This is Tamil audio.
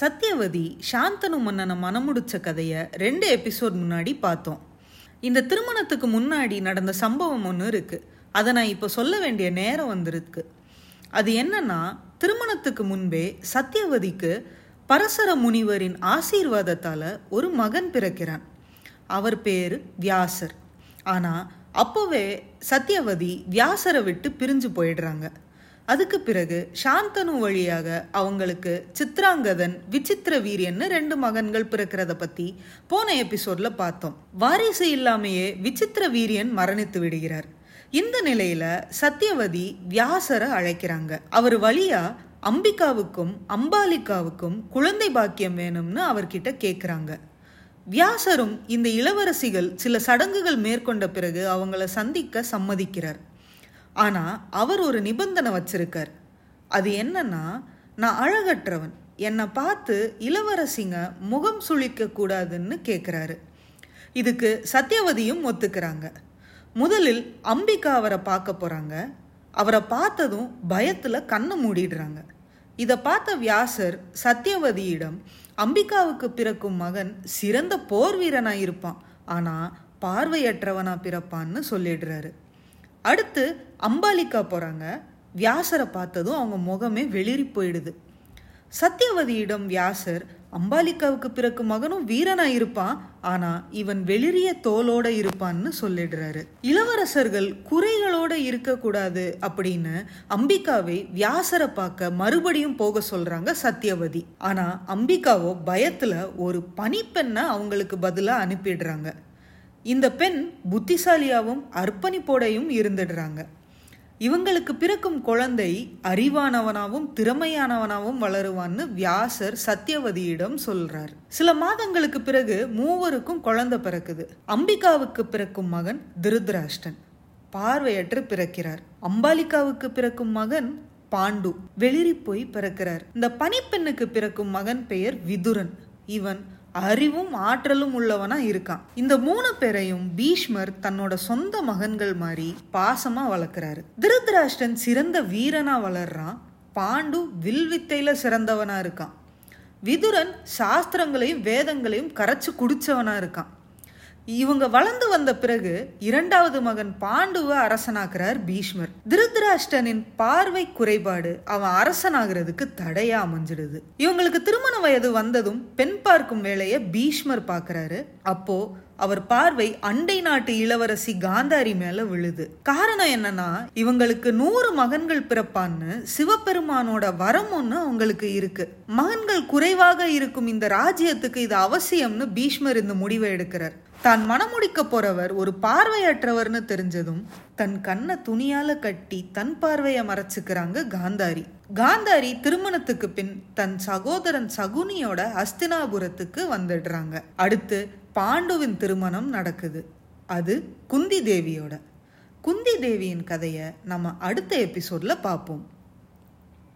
சத்யவதி சாந்தனு மன்னனை மனமுடிச்ச கதையை ரெண்டு எபிசோட் முன்னாடி பார்த்தோம். இந்த திருமணத்துக்கு முன்னாடி நடந்த சம்பவம் ஒன்று இருக்கு. அதை நான் இப்போ சொல்ல வேண்டிய நேரம் வந்திருக்கு. அது என்னன்னா திருமணத்துக்கு முன்பே சத்யவதிக்கு பரசர முனிவரின் ஆசீர்வாதத்தால் ஒரு மகன் பிறக்கிறான். அவர் பேர் வியாசர். ஆனால் அப்போவே சத்யவதி வியாசரை விட்டு பிரிஞ்சு போயிடுறாங்க. அதுக்கு பிறகு சாந்தனு வழியாக அவங்களுக்கு சித்ராங்கதன் விசித்திர வீரியன்னு ரெண்டு மகன்கள் பிறக்கிறத பத்தி போன எபிசோட்ல பார்த்தோம். வாரிசு இல்லாமையே விசித்திர வீரியன் மரணித்து விடுகிறார். இந்த நிலையில சத்யவதி வியாசரை அழைக்கிறாங்க. அவர் வழியா அம்பிகாவுக்கும் அம்பாலிகாவுக்கும் குழந்தை பாக்கியம் வேணும்னு அவர்கிட்ட கேக்குறாங்க. வியாசரும் இந்த இளவரசிகள் சில சடங்குகள் மேற்கொண்ட பிறகு அவங்கள சந்திக்க சம்மதிக்கிறார். ஆனால் அவர் ஒரு நிபந்தனை வச்சிருக்கார். அது என்னன்னா நான் அழகற்றவன். என்னை பார்த்து இளவரசிங்க முகம் சுழிக்க கூடாதுன்னு கேட்குறாரு இதுக்கு சத்யவதியும் ஒத்துக்கிறாங்க. முதலில் அம்பிகா அவரை பார்க்க போகிறாங்க அவரை பார்த்ததும் பயத்தில் கண்ணை மூடிடுறாங்க. இதை பார்த்த வியாசர் சத்யவதியிடம் அம்பிகாவுக்கு பிறக்கும் மகன் சிறந்த போர் வீரனாக இருப்பான். ஆனால் பார்வையற்றவனா பிறப்பான்னு சொல்லிடுறாரு. அடுத்து அம்பாலிகா போகிறாங்க வியாசரை பார்த்ததும் அவங்க முகமே வெளிரி போயிடுது. சத்யவதியிடம் வியாசர் அம்பாலிகாவுக்கு பிறகு மகனும் வீரனா இருப்பான் ஆனா இவன் வெளிரிய தோலோட இருப்பான்னு சொல்லிடுறாரு. இளவரசர்கள் குறைகளோட இருக்கக்கூடாது அப்படின்னு அம்பிகாவை வியாசரை பார்க்க மறுபடியும் போக சொல்றாங்க சத்யவதி. ஆனா அம்பிகாவோ பயத்துல ஒரு பனிப்பெண்ணை அவங்களுக்கு பதிலா அனுப்பிடுறாங்க. இந்த பெண் புத்திசாலியாகவும் அர்ப்பணிப்போடையும் இருந்துடுறாங்க. இவங்களுக்கு பிறக்கும் குழந்தை அறிவானவனாகவும் திறமையானவனாகவும் வளருவான்னு வியாசர் சத்யவதியிடம் சொல்றார். சில மாதங்களுக்கு பிறகு மூவருக்கும் குழந்தை பிறக்குது. அம்பிகாவுக்கு பிறக்கும் மகன் திருதராஷ்டன். பார்வையற்று பிறக்கிறார். அம்பாலிகாவுக்கு பிறக்கும் மகன் பாண்டு. வெளிரி போய் பிறக்கிறார். இந்த பனிப்பெண்ணுக்கு பிறக்கும் மகன் பெயர் விதுரன். இவன் அறிவும் ஆற்றலும் உள்ளவனா இருக்கான். இந்த மூணு பேரையும் பீஷ்மர் தன்னோட சொந்த மகன்கள் மாதிரி பாசமா வளர்க்குறாரு. திருதராஷ்டன் சிறந்த வீரனா வளர்றான். பாண்டு வில்வித்தையில சிறந்தவனா இருக்கான். விதுரன் சாஸ்திரங்களையும் வேதங்களையும் கரைச்சு குடிச்சவனா இருக்கான். இவங்க வளர்ந்து வந்த பிறகு இரண்டாவது மகன் பாண்டுவ அரசனாகிறார் பீஷ்மர். திருதராஷ்டனின் பார்வை குறைபாடு அவன் அரசனாகிறதுக்கு தடையா அமைஞ்சிடுது. இவங்களுக்கு திருமண வயது வந்ததும் பெண் பார்க்கும் வேலையை பீஷ்மர் பாக்குறாரு அப்போ அவர் பார்வை அண்டை நாட்டு இளவரசி காந்தாரி மேல விழுது. காரணம் என்னன்னா இவங்களுக்கு நூறு மகன்கள் பிறப்பான்னு சிவபெருமானோட வரம் ஒண்ணு அவங்களுக்கு இருக்கு. மகன்கள் குறைவாக இருக்கும் இந்த ராஜ்யத்துக்கு இது அவசியம்னு பீஷ்மர் இந்த முடிவை எடுக்கிறார். தான் மனமுடிக்க போறவர் ஒரு பார்வையற்றவர்னு தெரிஞ்சதும் தன் கண்ணை துணியால கட்டி தன் பார்வைய மறைச்சுக்கிறாங்க காந்தாரி. காந்தாரி திருமணத்துக்கு பின் தன் சகோதரன் சகுனியோட அஸ்தினாபுரத்துக்கு வந்துடுறாங்க. அடுத்து பாண்டுவின் திருமணம் நடக்குது. அது குந்தி தேவியோட. குந்தி தேவியின் கதையை நம்ம அடுத்த எபிசோடில் பார்ப்போம்.